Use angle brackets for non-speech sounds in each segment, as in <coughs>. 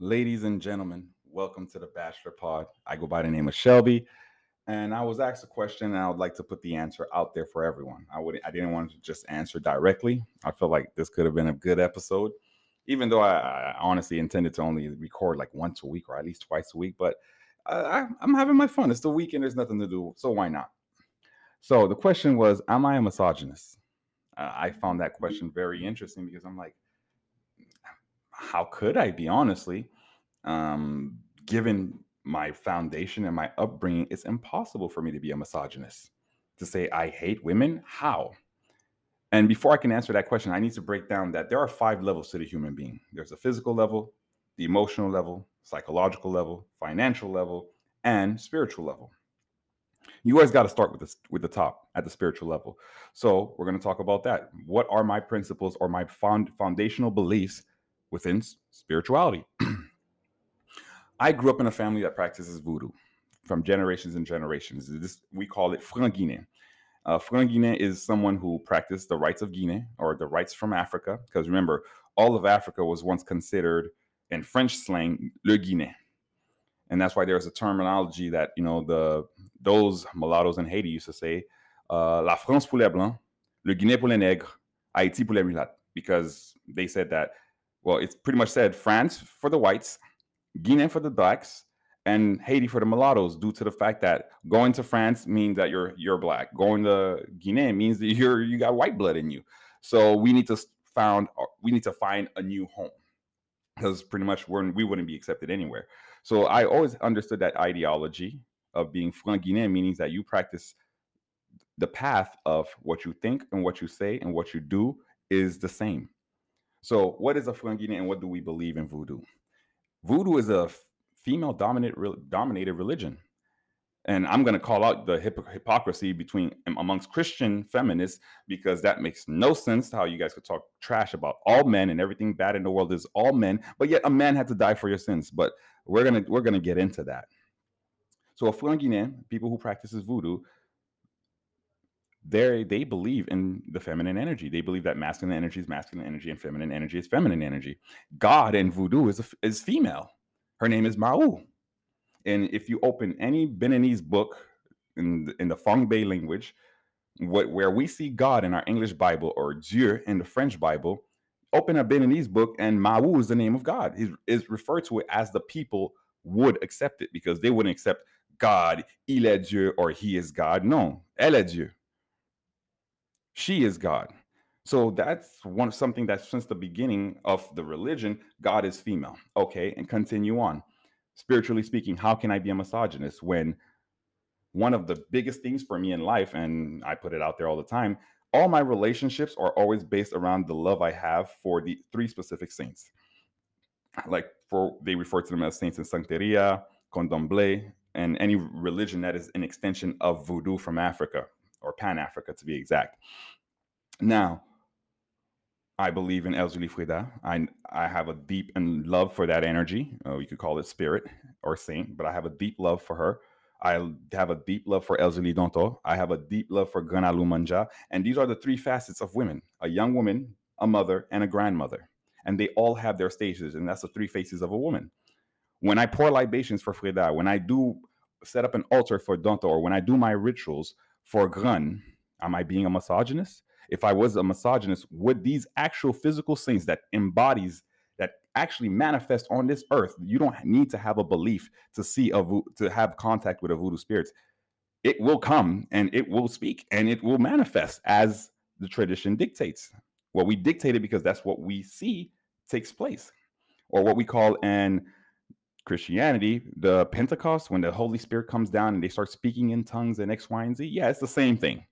Ladies and gentlemen, welcome to the Bachelor Pod. I go by the name of Shelby, and I was asked a question, and I would like to put the answer out there for everyone. I would, I didn't want to just answer directly. I feel like this could have been a good episode, even though I, I honestly intended to only record like once a week or at least twice a week. But I, I'm having my fun. It's the weekend. There's nothing to do, so why not? So the question was, am I a misogynist? Uh, I found that question very interesting because I'm like, how could I be honestly? Um, given my foundation and my upbringing, it's impossible for me to be a misogynist. To say I hate women, how? And before I can answer that question, I need to break down that there are five levels to the human being. There's a physical level, the emotional level, psychological level, financial level, and spiritual level. You always got to start with the with the top at the spiritual level. So we're going to talk about that. What are my principles or my found, foundational beliefs within spirituality. I grew up in a family that practices voodoo from generations and generations. This we call it Frangine. Uh, Frangine is someone who practiced the rites of Guinea or the rites from Africa. Because remember, all of Africa was once considered, in French slang, le Guinée. And that's why there's a terminology that you know the those mulattoes in Haiti used to say, uh, "La France pour les blancs, le Guinée pour les nègres, Haïti pour les mulattes," because they said that well, it's pretty much said France for the whites, Guinea for the blacks, and Haiti for the mulattoes, due to the fact that going to France means that you're you're black. Going to Guinea means that <laughs> you're you got white blood in you. So we need to found uh, we need to find a new home because pretty much we're, we wouldn't be accepted anywhere. So I always understood that ideology of being franc Guinean, meaning that you practice the path of what you think and what you say and what you do is the same. So, what is a Frangine and what do we believe in voodoo? Voodoo is a female dominant dominated religion. And I'm going to call out the hypocrisy between amongst Christian feminists because that makes no sense how you guys could talk trash about all men and everything bad in the world is all men, but yet a man had to die for your sins. But we're gonna we're gonna get into that. So a Frangine, people who practices voodoo, they they believe in the feminine energy. They believe that masculine energy is masculine energy and feminine energy is feminine energy. God in voodoo is a, is female. Her name is Mawu. And if you open any Beninese book in the, in the Fongbe language, what where we see God in our English Bible or Dieu in the French Bible, open a Beninese book and Mawu is the name of God. He is referred to it as the people would accept it because they wouldn't accept God, il est Dieu, or he is God. No, elle est Dieu. She is God. So that's one something that since the beginning of the religion, God is female. Okay, and continue on. Spiritually speaking, how can I be a misogynist when one of the biggest things for me in life, and I put it out there all the time, all my relationships are always based around the love I have for the three specific saints. Like for they refer to them as saints in Santeria, Candomblé, and any religion that is an extension of voodoo from Africa or Pan Africa to be exact. Now, I believe in Erzuli Freda. I I have a deep and love for that energy. Uh, you could call it spirit or saint, but I have a deep love for her. I have a deep love for Erzulie Dantor. I have a deep love for Gana Lumanja. And these are the three facets of women a young woman, a mother, and a grandmother. And they all have their stages, and that's the three faces of a woman. When I pour libations for Freda, when I do set up an altar for Donto, or when I do my rituals, for Gran, am I being a misogynist? If I was a misogynist, would these actual physical things that embodies that actually manifest on this earth, you don't need to have a belief to see a to have contact with a voodoo spirits. It will come and it will speak and it will manifest as the tradition dictates. What we dictate it because that's what we see takes place, or what we call an Christianity, the Pentecost, when the Holy Spirit comes down and they start speaking in tongues and X, Y, and Z, yeah, it's the same thing.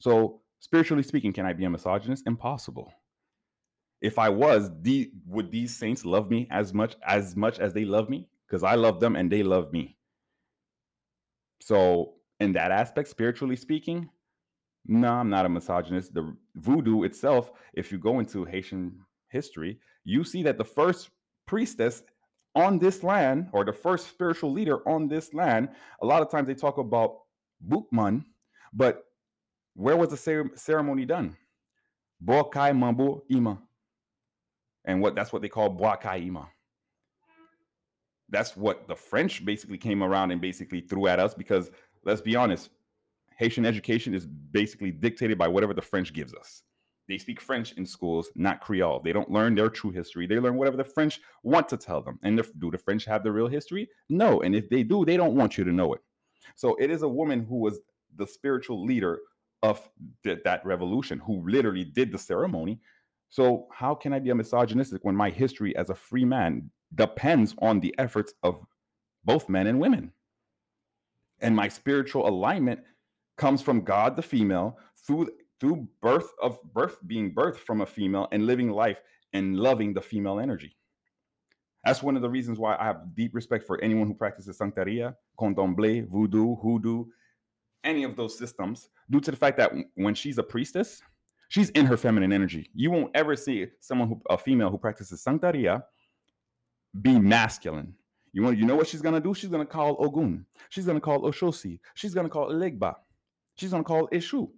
So, spiritually speaking, can I be a misogynist? Impossible. If I was, the, would these saints love me as much as much as they love me? Because I love them and they love me. So, in that aspect, spiritually speaking, no, I'm not a misogynist. The voodoo itself, if you go into Haitian history, you see that the first priestess on this land, or the first spiritual leader on this land, a lot of times they talk about Boukman, but where was the ceremony done? Boakai Mambo Ima. And what that's what they call Boakai Ima. That's what the French basically came around and basically threw at us because let's be honest, Haitian education is basically dictated by whatever the French gives us. They speak French in schools, not Creole. They don't learn their true history. They learn whatever the French want to tell them. And do the French have the real history? No. And if they do, they don't want you to know it. So it is a woman who was the spiritual leader of th- that revolution, who literally did the ceremony. So how can I be a misogynistic when my history as a free man depends on the efforts of both men and women? And my spiritual alignment comes from God, the female, through through birth of birth being birthed from a female and living life and loving the female energy. That's one of the reasons why I have deep respect for anyone who practices Santeria, Candomblé, Voodoo, Hoodoo, any of those systems, due to the fact that when she's a priestess, she's in her feminine energy. You won't ever see someone who a female who practices Santeria be masculine. You want you know what she's gonna do? She's gonna call Ogun. She's gonna call Oshosi. She's gonna call Elegba. She's gonna call Eshu.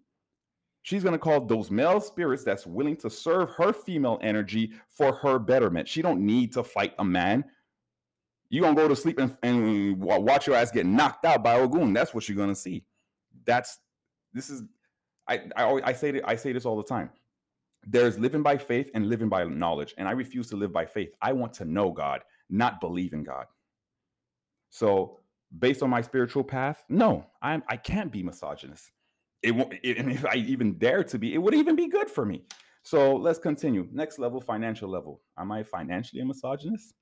She's going to call those male spirits that's willing to serve her female energy for her betterment. She don't need to fight a man. You're going to go to sleep and, and watch your ass get knocked out by Ogun. That's what you're going to see. That's this is I I, always, I say I say this all the time. There's living by faith and living by knowledge, and I refuse to live by faith. I want to know God, not believe in God. So, based on my spiritual path, no, I'm I can't be misogynist it won't it, and if i even dare to be it would even be good for me. So let's continue. Next level financial level. Am i financially a misogynist?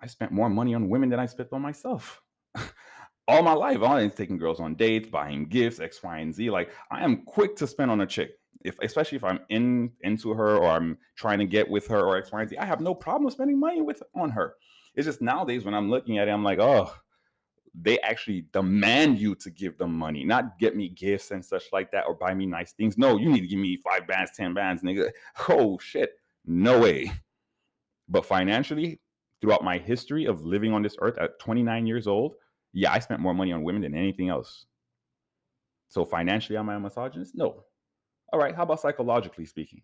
I spent more money on women than i spent on myself. <laughs> All my life i'm taking girls on dates buying gifts x y and z. Like i am quick to spend on a chick. If especially if i'm in into her or i'm trying to get with her or x y and z i have no problem spending money with on her. It's just nowadays when i'm looking at it i'm like oh they actually demand you to give them money, not get me gifts and such like that or buy me nice things. No, you need to give me five bands, 10 bands, nigga. <laughs> Oh shit. No way. But financially, throughout my history of living on this earth at 29 years old, yeah, I spent more money on women than anything else. So financially, am I a misogynist? No. All right, how about psychologically speaking?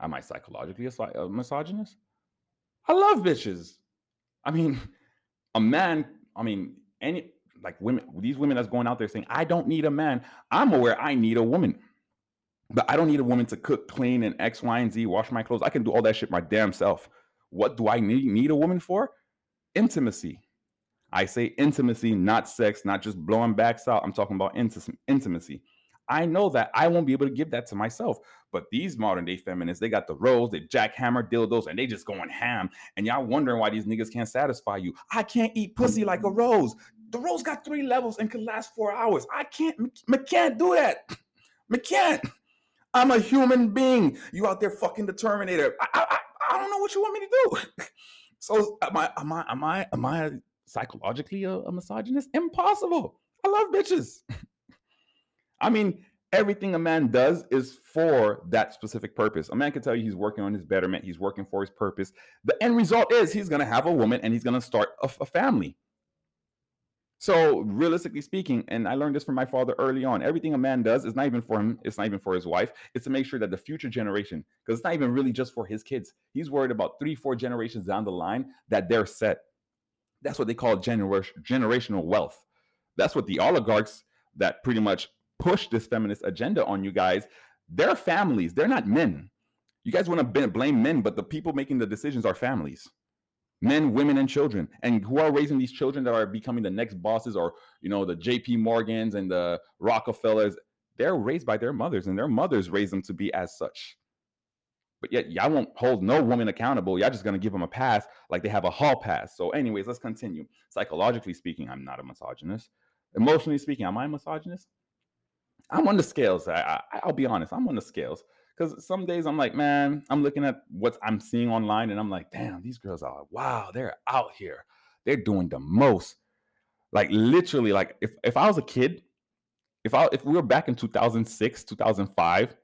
Am I psychologically a, a misogynist? I love bitches. I mean, <laughs> a man, I mean, any like women, these women that's going out there saying, I don't need a man. I'm aware I need a woman. But I don't need a woman to cook, clean, and X, Y, and Z, wash my clothes. I can do all that shit my damn self. What do I need, need a woman for? Intimacy. I say intimacy, not sex, not just blowing backs out. I'm talking about intimacy. I know that I won't be able to give that to myself. But these modern day feminists, they got the rose, they jackhammer dildos, and they just going ham. And y'all wondering why these niggas can't satisfy you. I can't eat pussy like a rose. The rose got three levels and can last four hours. I can't, I can't do that. I can't. I'm a human being. You out there fucking the Terminator. I, I, I don't know what you want me to do. <laughs> so am I, am I, am I, am I psychologically a, a misogynist? Impossible. I love bitches. <laughs> I mean, everything a man does is for that specific purpose. A man can tell you he's working on his betterment, he's working for his purpose. The end result is he's going to have a woman and he's going to start a, a, family. So, realistically speaking, and I learned this from my father early on, everything a man does is not even for him, it's not even for his wife, it's to make sure that the future generation, because it's not even really just for his kids. He's worried about three, four generations down the line that they're set. That's what they call gener- generational wealth. That's what the oligarchs that pretty much push this feminist agenda on you guys, they're families. They're not men. You guys want to blame men, but the people making the decisions are families. Men women and children and who are raising these children that are becoming the next bosses or you know the jp morgans and the rockefellers they're raised by their mothers and their mothers raise them to be as such. But yet y'all won't hold no woman accountable y'all just gonna give them a pass like they have a hall pass. So anyways let's continue. Psychologically speaking i'm not a misogynist. Emotionally speaking am i a misogynist I'm on the scales. I, I, will be honest. I'm on the scales because some days I'm like, man, I'm looking at what I'm seeing online, and I'm like, damn, these girls are wow, they're out here. They're doing the most. Like literally, like if if I was a kid, if I if we were back in 2006, 2005,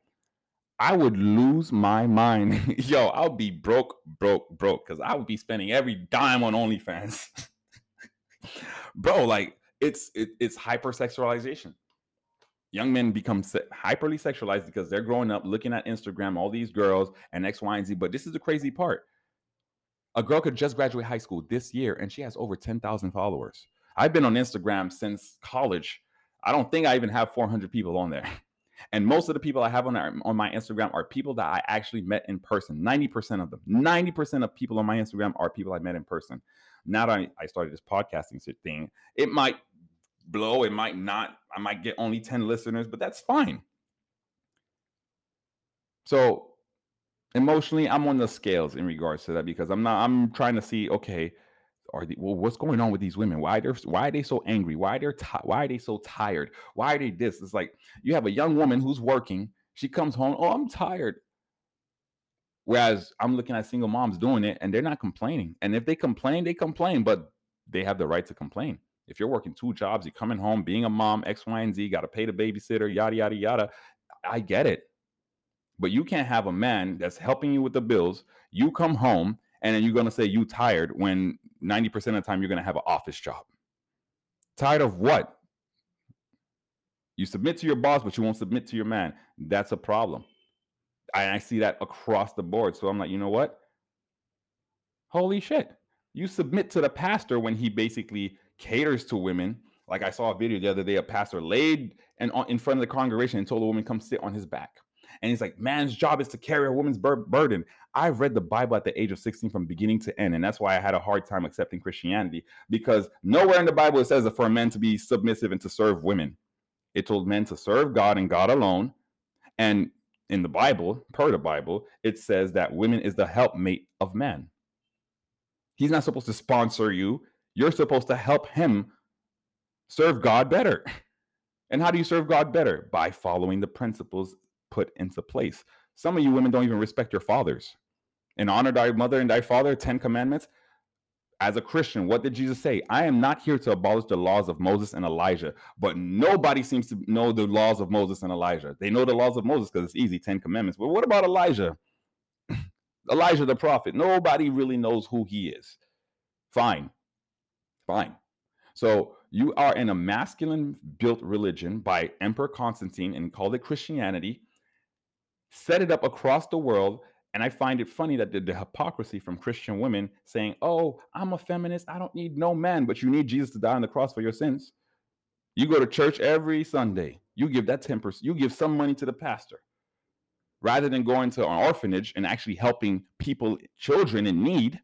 I would lose my mind. <laughs> Yo, I'll be broke, broke, broke because I would be spending every dime on OnlyFans. <laughs> Bro, like it's it, it's hypersexualization young men become se- hyperly sexualized because they're growing up looking at Instagram, all these girls and X, Y, and Z. But this is the crazy part. A girl could just graduate high school this year and she has over 10,000 followers. I've been on Instagram since college. I don't think I even have 400 people on there. <laughs> And most of the people I have on, on my Instagram are people that I actually met in person. 90% of them, 90% of people on my Instagram are people I met in person. Now that I, I started this podcasting thing, it might blow, it might not. I might get only 10 listeners, but that's fine. So emotionally, I'm on the scales in regards to that because I'm not, I'm trying to see, okay, are they, well, what's going on with these women? Why they're why are they so angry? Why they're why are they so tired? Why are they this? It's like you have a young woman who's working. She comes home. Oh, I'm tired. Whereas I'm looking at single moms doing it and they're not complaining. And if they complain, they complain, but they have the right to complain. If you're working two jobs, you're coming home, being a mom, X, Y, and Z, got to pay the babysitter, yada, yada, yada. I get it. But you can't have a man that's helping you with the bills. You come home and then you're going to say you tired when 90% of the time you're going to have an office job. Tired of what? You submit to your boss, but you won't submit to your man. That's a problem. I, I see that across the board. So I'm like, you know what? Holy shit. You submit to the pastor when he basically caters to women. Like I saw a video the other day, a pastor laid and in front of the congregation and told a woman, come sit on his back. And he's like, man's job is to carry a woman's bur- burden. I've read the Bible at the age of 16 from beginning to end. And that's why I had a hard time accepting Christianity because nowhere in the Bible it says that for men to be submissive and to serve women. It told men to serve God and God alone. And in the Bible, per the Bible, it says that women is the helpmate of men. He's not supposed to sponsor you. You're supposed to help him serve God better. And how do you serve God better? By following the principles put into place. Some of you women don't even respect your fathers. And honor thy mother and thy father, 10 commandments. As a Christian, what did Jesus say? I am not here to abolish the laws of Moses and Elijah, but nobody seems to know the laws of Moses and Elijah. They know the laws of Moses because it's easy, 10 commandments. But what about Elijah? <coughs> Elijah the prophet. Nobody really knows who he is. Fine. Fine. So you are in a masculine built religion by Emperor Constantine and called it Christianity set it up across the world. And I find it funny that the, the, hypocrisy from Christian women saying, Oh, I'm a feminist. I don't need no man, but you need Jesus to die on the cross for your sins. You go to church every Sunday. You give that 10%, you give some money to the pastor rather than going to an orphanage and actually helping people, children in need,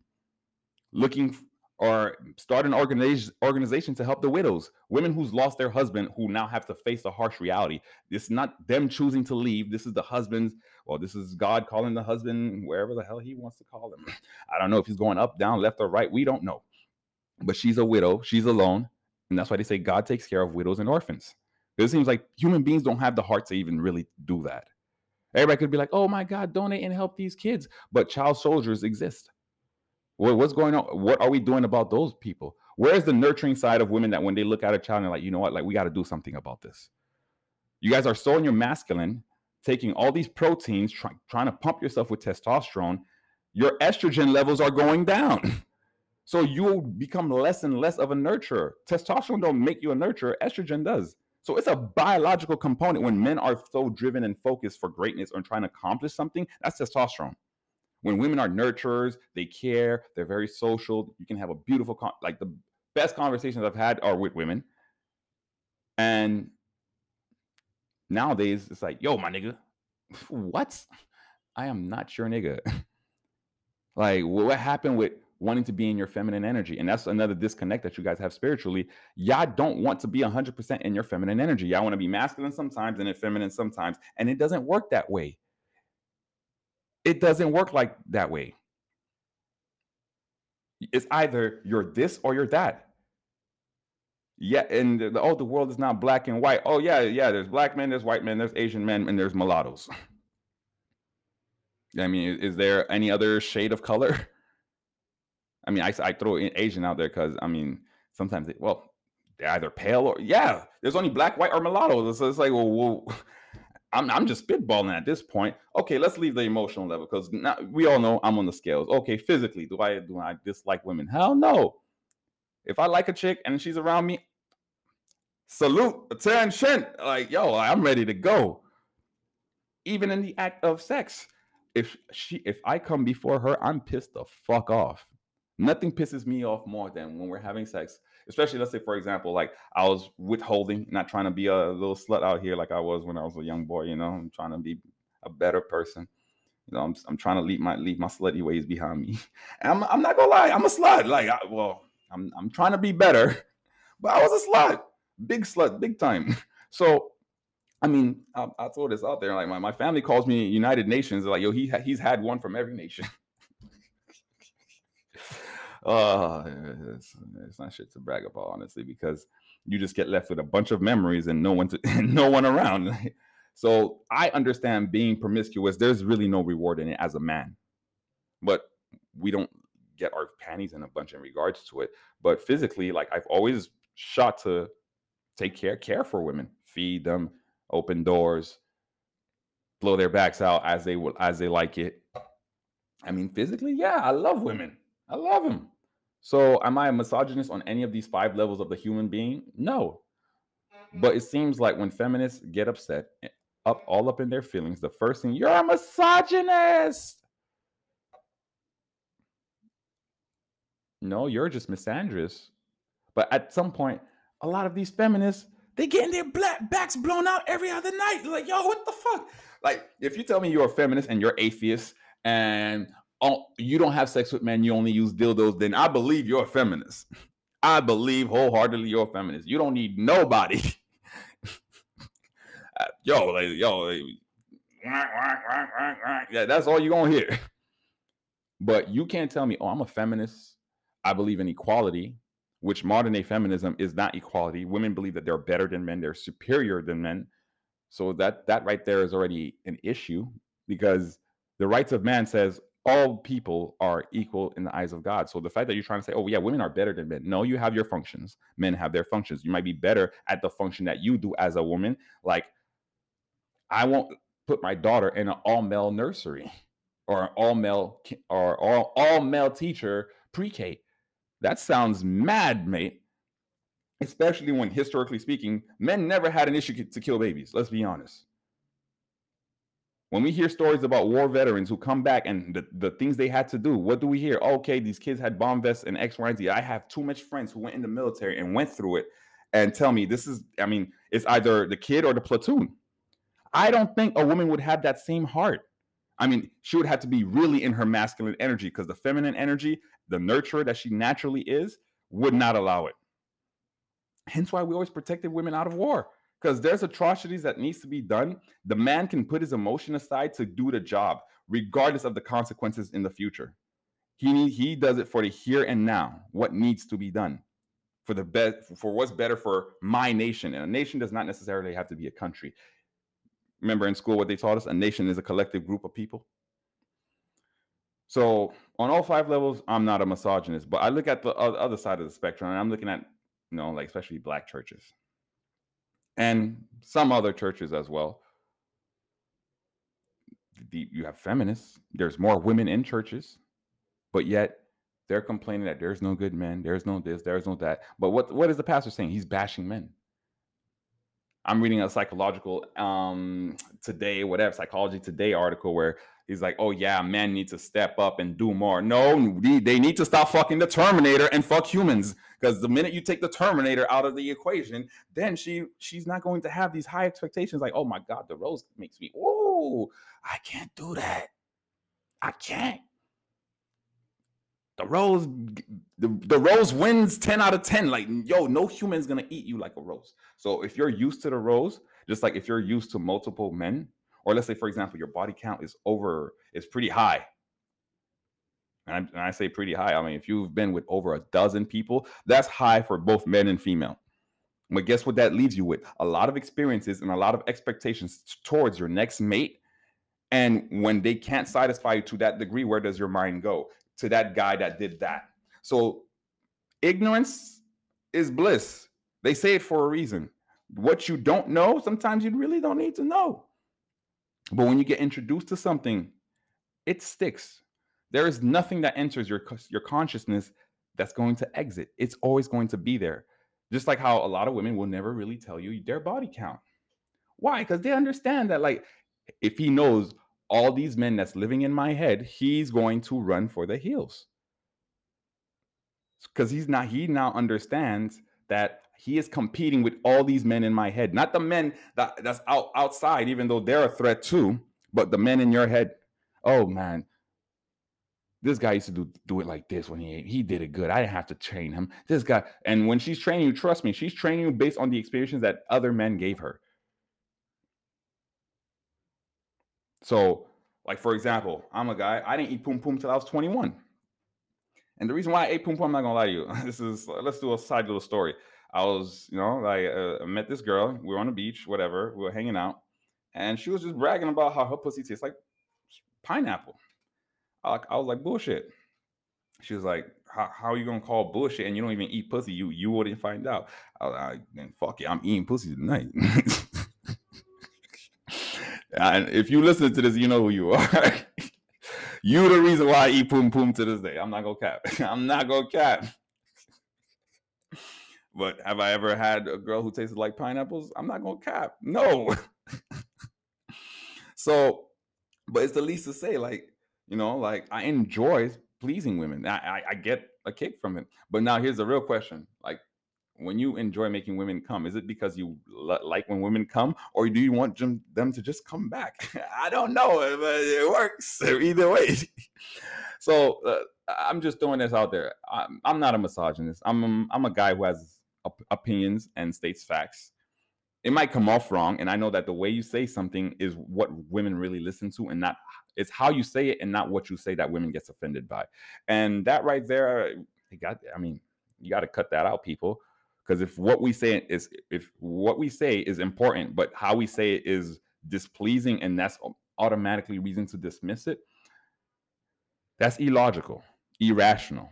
looking or start an organization organization to help the widows, women who's lost their husband who now have to face a harsh reality. It's not them choosing to leave. This is the husband's, well, this is God calling the husband wherever the hell he wants to call him. I don't know if he's going up, down, left, or right. We don't know. But she's a widow, she's alone. And that's why they say God takes care of widows and orphans. It seems like human beings don't have the heart to even really do that. Everybody could be like, oh my God, donate and help these kids. But child soldiers exist what's going on? What are we doing about those people? Where's the nurturing side of women that when they look at a child and like, you know what, like we got to do something about this. You guys are so in your masculine, taking all these proteins, try, trying to pump yourself with testosterone. Your estrogen levels are going down. <laughs> so you become less and less of a nurturer. Testosterone don't make you a nurturer, estrogen does. So it's a biological component when men are so driven and focused for greatness or trying to accomplish something, that's testosterone. When women are nurturers, they care, they're very social. You can have a beautiful, con- like the best conversations I've had are with women. And nowadays, it's like, yo, my nigga, <laughs> what? I am not your nigga. <laughs> like, what happened with wanting to be in your feminine energy? And that's another disconnect that you guys have spiritually. Y'all don't want to be 100% in your feminine energy. Y'all want to be masculine sometimes and feminine sometimes. And it doesn't work that way. It doesn't work like that way. It's either you're this or you're that. Yeah, and the, oh, the world is not black and white. Oh yeah, yeah. There's black men, there's white men, there's Asian men, and there's mulattoes. <laughs> I mean, is there any other shade of color? <laughs> I mean, I, I throw Asian out there because I mean, sometimes they, well, they're either pale or yeah. There's only black, white, or mulatto. So it's like, well, well I'm, I'm just spitballing at this point. Okay, let's leave the emotional level because we all know I'm on the scales. Okay, physically, do I do I dislike women? Hell no. If I like a chick and she's around me, salute, attention. Like, yo, I'm ready to go. Even in the act of sex, if she if I come before her, I'm pissed the fuck off. Nothing pisses me off more than when we're having sex, especially let's say, for example, like I was withholding, not trying to be a little slut out here like I was when I was a young boy, you know, I'm trying to be a better person. You know, I'm, I'm trying to leave my leave my slutty ways behind me. <laughs> And I'm, I'm not gonna lie, I'm a slut. Like, I, well, I'm I'm trying to be better, <laughs> but I was a slut, big slut, big time. <laughs> So, I mean, I, I throw this out there. Like, my, my family calls me United Nations. They're like, yo, he he's had one from every nation. Uh, it's, it's not shit to brag about, honestly, because you just get left with a bunch of memories and no one to <laughs> no one around. <laughs> so I understand being promiscuous. There's really no reward in it as a man, but we don't get our panties in a bunch in regards to it. But physically, like I've always shot to take care care for women, feed them, open doors, blow their backs out as they will as they like it. I mean, physically, yeah, I love women. I love them. So, am I a misogynist on any of these five levels of the human being? No. But it seems like when feminists get upset, eh, up all up in their feelings, the first thing you're a misogynist. No, you're just misandrous. But at some point, a lot of these feminists, they getting their black backs blown out every other night. Like, yo, what the fuck? Like, if you tell me you're a feminist and you're atheist and oh, you don't have sex with men, you only use dildos, then I believe you're a feminist. I believe wholeheartedly you're a feminist. You don't need nobody. <laughs> Uh, yo, like, yo, yeah, that's all you're gonna hear. <laughs> But you can't tell me, oh, I'm a feminist. I believe in equality, which modern day feminism is not equality. Women believe that they're better than men, they're superior than men. So that that right there is already an issue because the rights of man says all people are equal in the eyes of God. So the fact that you're trying to say, oh, yeah, women are better than men. No, you have your functions. Men have their functions. You might be better at the function that you do as a woman. Like, I won't put my daughter in an all male nursery <laughs> or an all male or all, all male teacher pre K. That sounds mad, mate. Especially when historically speaking, men never had an issue to kill babies. Let's be honest when we hear stories about war veterans who come back and the, the things they had to do, what do we hear? Okay, these kids had bomb vests and X, Y, and Z. I have too much friends who went in the military and went through it and tell me this is, I mean, it's either the kid or the platoon. I don't think a woman would have that same heart. I mean, she would have to be really in her masculine energy because the feminine energy, the nurturer that she naturally is, would not allow it. Hence why we always protected women out of war because there's atrocities that needs to be done. The man can put his emotion aside to do the job regardless of the consequences in the future. He need, he does it for the here and now what needs to be done for the best for what's better for my nation. And a nation does not necessarily have to be a country. Remember in school what they taught us? A nation is a collective group of people. So on all five levels i'm not a misogynist but i look at the other side of the spectrum and i'm looking at you know like especially black churches and some other churches as well. The, you have feminists. There's more women in churches, but yet they're complaining that there's no good men, there's no this, there's no that. But what what is the pastor saying? He's bashing men. I'm reading a psychological um today, whatever psychology today article where he's like, oh yeah, men need to step up and do more. No, they need to stop fucking the Terminator and fuck humans. Because the minute you take the Terminator out of the equation, then she she's not going to have these high expectations. Like, oh my god, the rose makes me. Oh, I can't do that. I can't. The rose, the, the rose wins 10 out of 10. Like, yo, no human's gonna eat you like a rose. So if you're used to the rose, just like if you're used to multiple men, or let's say, for example, your body count is over, is pretty high. And I, and I say pretty high. I mean, if you've been with over a dozen people, that's high for both men and female. But guess what that leaves you with? A lot of experiences and a lot of expectations towards your next mate. And when they can't satisfy you to that degree, where does your mind go? To that guy that did that. So ignorance is bliss. They say it for a reason. What you don't know, sometimes you really don't need to know. But when you get introduced to something, it sticks. There is nothing that enters your your consciousness that's going to exit. It's always going to be there. Just like how a lot of women will never really tell you their body count. Why? Because they understand that, like, if he knows all these men that's living in my head, he's going to run for the hills. because he's not he now understands that he is competing with all these men in my head not the men that that's out outside even though they're a threat too but the men in your head oh man this guy used to do do it like this when he he did it good. I didn't have to train him. This guy, and when she's training you, trust me, she's training you based on the experiences that other men gave her. So, like for example, I'm a guy. I didn't eat pum pum till I was 21, and the reason why I ate pum pum, I'm not gonna lie to you. <laughs> This is let's do a side little story. I was, you know, like uh, met this girl. We were on the beach, whatever. We were hanging out, and she was just bragging about how her pussy tastes like pineapple. I, I was like, bullshit. She was like, how, are you gonna call bullshit and you don't even eat pussy? You you wouldn't find out. I like, then fuck it, I'm eating pussy tonight. <laughs> and if you listen to this, you know who you are. <laughs> you the reason why I eat pum pum to this day. I'm not gonna cap. <laughs> I'm not gonna cap. But have I ever had a girl who tasted like pineapples? I'm not gonna cap. No. <laughs> so, but it's the least to say, like, you know, like I enjoy pleasing women. I, I, I get a kick from it. But now here's the real question: like, when you enjoy making women come, is it because you l- like when women come, or do you want them, them to just come back? <laughs> I don't know, but it works <laughs> either way. so uh, I'm just throwing this out there. I'm, I'm not a misogynist. I'm I'm a guy who has op- opinions and states facts it might come off wrong and i know that the way you say something is what women really listen to and not it's how you say it and not what you say that women gets offended by. And that right there you got i mean you got to cut that out people because if what we say is if what we say is important but how we say it is displeasing and that's automatically reason to dismiss it that's illogical irrational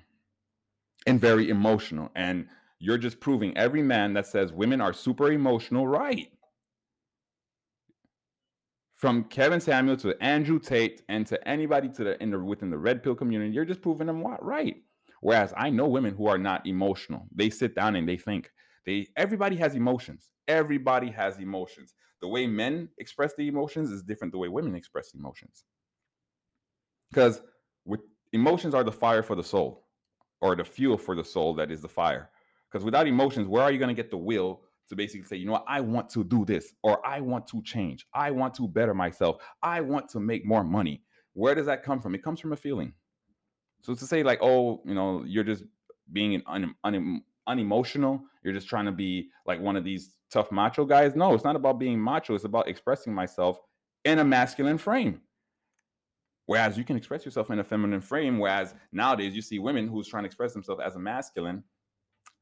and very emotional and you're just proving every man that says women are super emotional right. From Kevin Samuel to Andrew Tate and to anybody to the in the within the red pill community, you're just proving them what right. Whereas I know women who are not emotional. They sit down and they think. They everybody has emotions. Everybody has emotions. The way men express the emotions is different the way women express emotions. Because with emotions are the fire for the soul, or the fuel for the soul that is the fire. Because without emotions, where are you going to get the will to basically say, you know what, I want to do this, or I want to change, I want to better myself, I want to make more money? Where does that come from? It comes from a feeling. So to say, like, oh, you know, you're just being un, un, unemotional, you're just trying to be like one of these tough macho guys. No, it's not about being macho, it's about expressing myself in a masculine frame. Whereas you can express yourself in a feminine frame, whereas nowadays you see women who's trying to express themselves as a masculine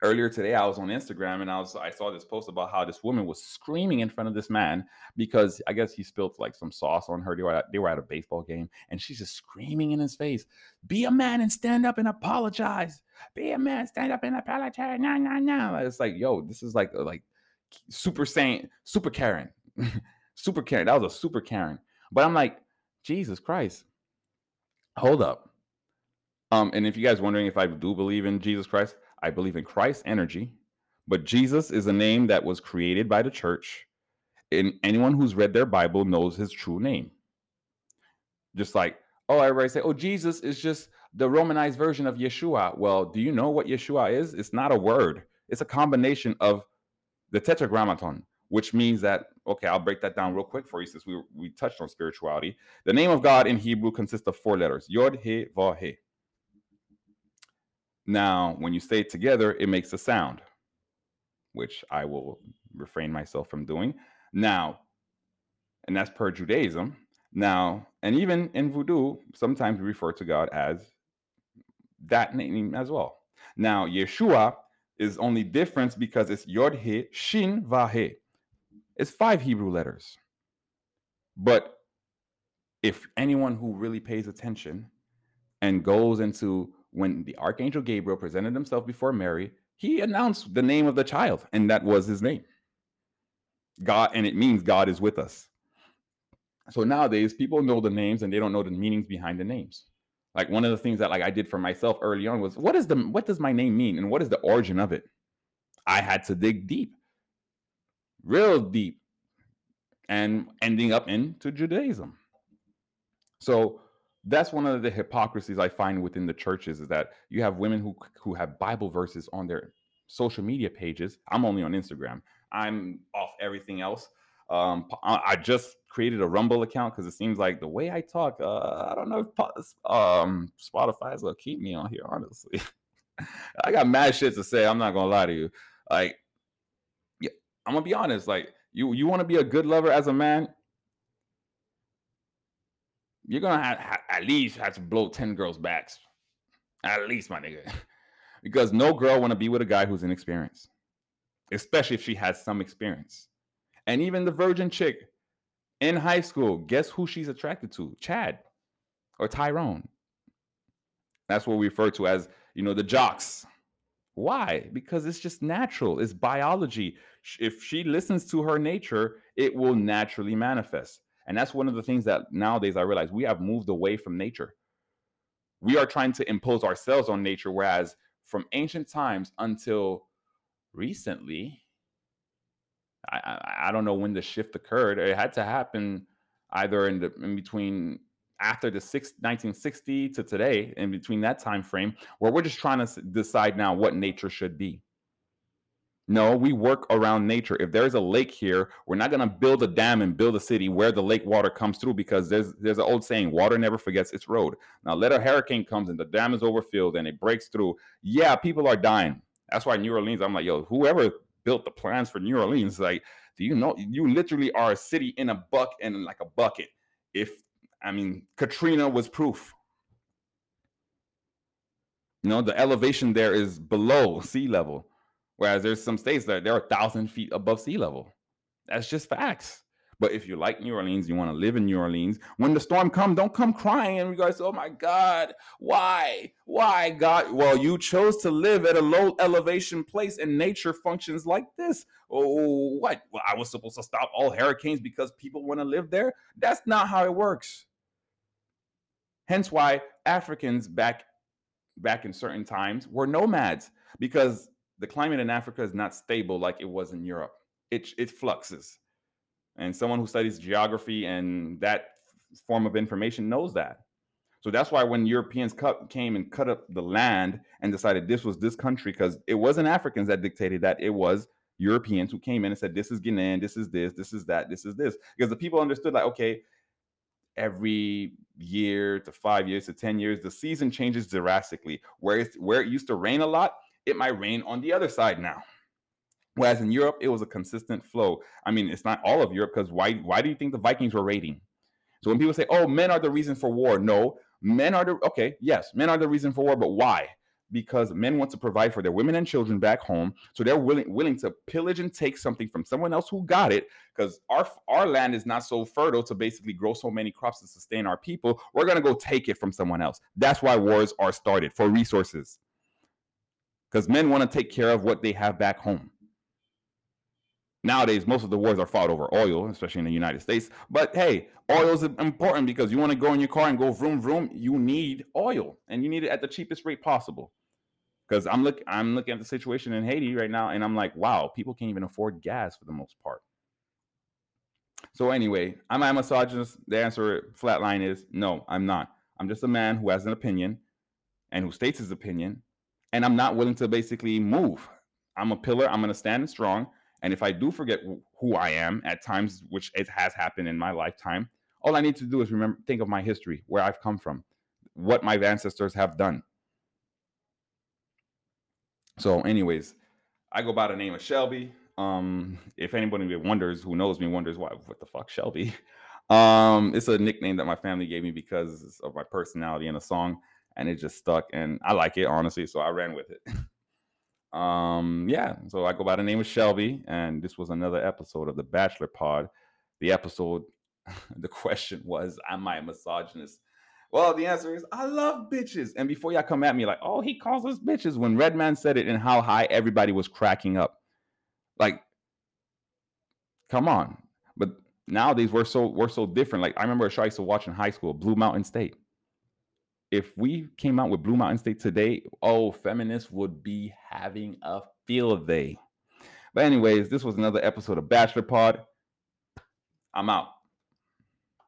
earlier today i was on instagram and i was i saw this post about how this woman was screaming in front of this man because i guess he spilled like some sauce on her. They were at, they were at a baseball game and she's just screaming in his face be a man and stand up and apologize. Be a man stand up and apologize. No no no it's like yo this is like like super Saiyan, super karen. <laughs> Super karen. That was a super karen. But i'm like jesus christ. Hold up. Um and if you guys wondering if i do believe in jesus christ I believe in Christ energy, but Jesus is a name that was created by the church. And anyone who's read their Bible knows his true name. Just like, oh, everybody say, oh, Jesus is just the Romanized version of Yeshua. Well, do you know what Yeshua is? It's not a word, it's a combination of the tetragrammaton, which means that, okay, I'll break that down real quick for you since we, we touched on spirituality. The name of God in Hebrew consists of four letters Yod, He, Vav, He. Now, when you say it together, it makes a sound, which I will refrain myself from doing. Now, and that's per Judaism. Now, and even in voodoo, sometimes we refer to God as that name as well. Now, Yeshua is only difference because it's Yod He Shin Vahe. It's five Hebrew letters. But if anyone who really pays attention and goes into when the archangel Gabriel presented himself before Mary, he announced the name of the child, and that was his name. God, and it means God is with us. So nowadays, people know the names and they don't know the meanings behind the names. Like one of the things that like I did for myself early on was what is the what does my name mean and what is the origin of it? I had to dig deep, real deep, and ending up into Judaism. So that's one of the hypocrisies I find within the churches is that you have women who who have Bible verses on their social media pages. I'm only on Instagram. I'm off everything else. Um, I just created a Rumble account because it seems like the way I talk, uh, I don't know if um, Spotify is gonna keep me on here. Honestly, <laughs> I got mad shit to say. I'm not gonna lie to you. Like, yeah, I'm gonna be honest. Like, you you want to be a good lover as a man, you're gonna have, have, at least have to blow 10 girls' backs. At least, my nigga. <laughs> because no girl wanna be with a guy who's inexperienced, especially if she has some experience. And even the virgin chick in high school, guess who she's attracted to? Chad or Tyrone. That's what we refer to as, you know, the jocks. Why? Because it's just natural. It's biology. If she listens to her nature, it will naturally manifest. And that's one of the things that nowadays I realize we have moved away from nature. We are trying to impose ourselves on nature, whereas from ancient times until recently, I, I, I don't know when the shift occurred. It had to happen either in the in between after the six, 1960 to today, in between that time frame, where we're just trying to decide now what nature should be. No, we work around nature. If there's a lake here, we're not going to build a dam and build a city where the lake water comes through because there's there's an old saying, water never forgets its road. Now, let a hurricane comes and the dam is overfilled and it breaks through. Yeah, people are dying. That's why New Orleans, I'm like, yo, whoever built the plans for New Orleans, like, do you know you literally are a city in a buck and like a bucket. If I mean, Katrina was proof. You know, the elevation there is below sea level. Whereas there's some states that they're a thousand feet above sea level. That's just facts. But if you like New Orleans, you want to live in New Orleans, when the storm comes, don't come crying in regards to, oh my God, why? Why, God? Well, you chose to live at a low elevation place and nature functions like this. Oh, what? Well, I was supposed to stop all hurricanes because people want to live there? That's not how it works. Hence why Africans back back in certain times were nomads because the climate in Africa is not stable like it was in Europe. It it fluxes, and someone who studies geography and that form of information knows that. So that's why when Europeans cut, came and cut up the land and decided this was this country, because it wasn't Africans that dictated that, it was Europeans who came in and said, This is Guinean, this is this, this is that, this is this. Because the people understood, like, okay, every year to five years to 10 years, the season changes drastically. Where, where it used to rain a lot, it might rain on the other side now. Whereas in Europe, it was a consistent flow. I mean, it's not all of Europe because why? Why do you think the Vikings were raiding? So when people say, "Oh, men are the reason for war," no, men are the okay. Yes, men are the reason for war, but why? Because men want to provide for their women and children back home, so they're willing willing to pillage and take something from someone else who got it. Because our our land is not so fertile to basically grow so many crops to sustain our people. We're gonna go take it from someone else. That's why wars are started for resources because men want to take care of what they have back home. Nowadays, most of the wars are fought over oil, especially in the United States. But hey, oil is important because you want to go in your car and go vroom vroom. You need oil, and you need it at the cheapest rate possible. Because I'm look, I'm looking at the situation in Haiti right now, and I'm like, wow, people can't even afford gas for the most part. So anyway, am I a misogynist? The answer, flat line, is no, I'm not. I'm just a man who has an opinion and who states his opinion and I'm not willing to basically move. I'm a pillar. I'm going to stand strong. And if I do forget who I am at times, which it has happened in my lifetime, all I need to do is remember, think of my history, where I've come from, what my ancestors have done. So, anyways, I go by the name of Shelby. Um, if anybody wonders, who knows me, wonders why, what the fuck, Shelby? <laughs> Um, it's a nickname that my family gave me because of my personality in a song and it just stuck and I like it honestly, so I ran with it. <laughs> um yeah, so I go by the name of Shelby and this was another episode of the Bachelor Pod. The episode <laughs> the question was am I a misogynist? Well, the answer is I love bitches. And before y'all come at me like, "Oh, he calls us bitches," when Redman said it and how high everybody was cracking up. Like come on. But nowadays we're so we're so different. Like I remember a show I used to watch in high school, Blue Mountain State if we came out with Blue Mountain State today, oh, feminists would be having a field day. But anyways, this was another episode of Bachelor Pod. I'm out.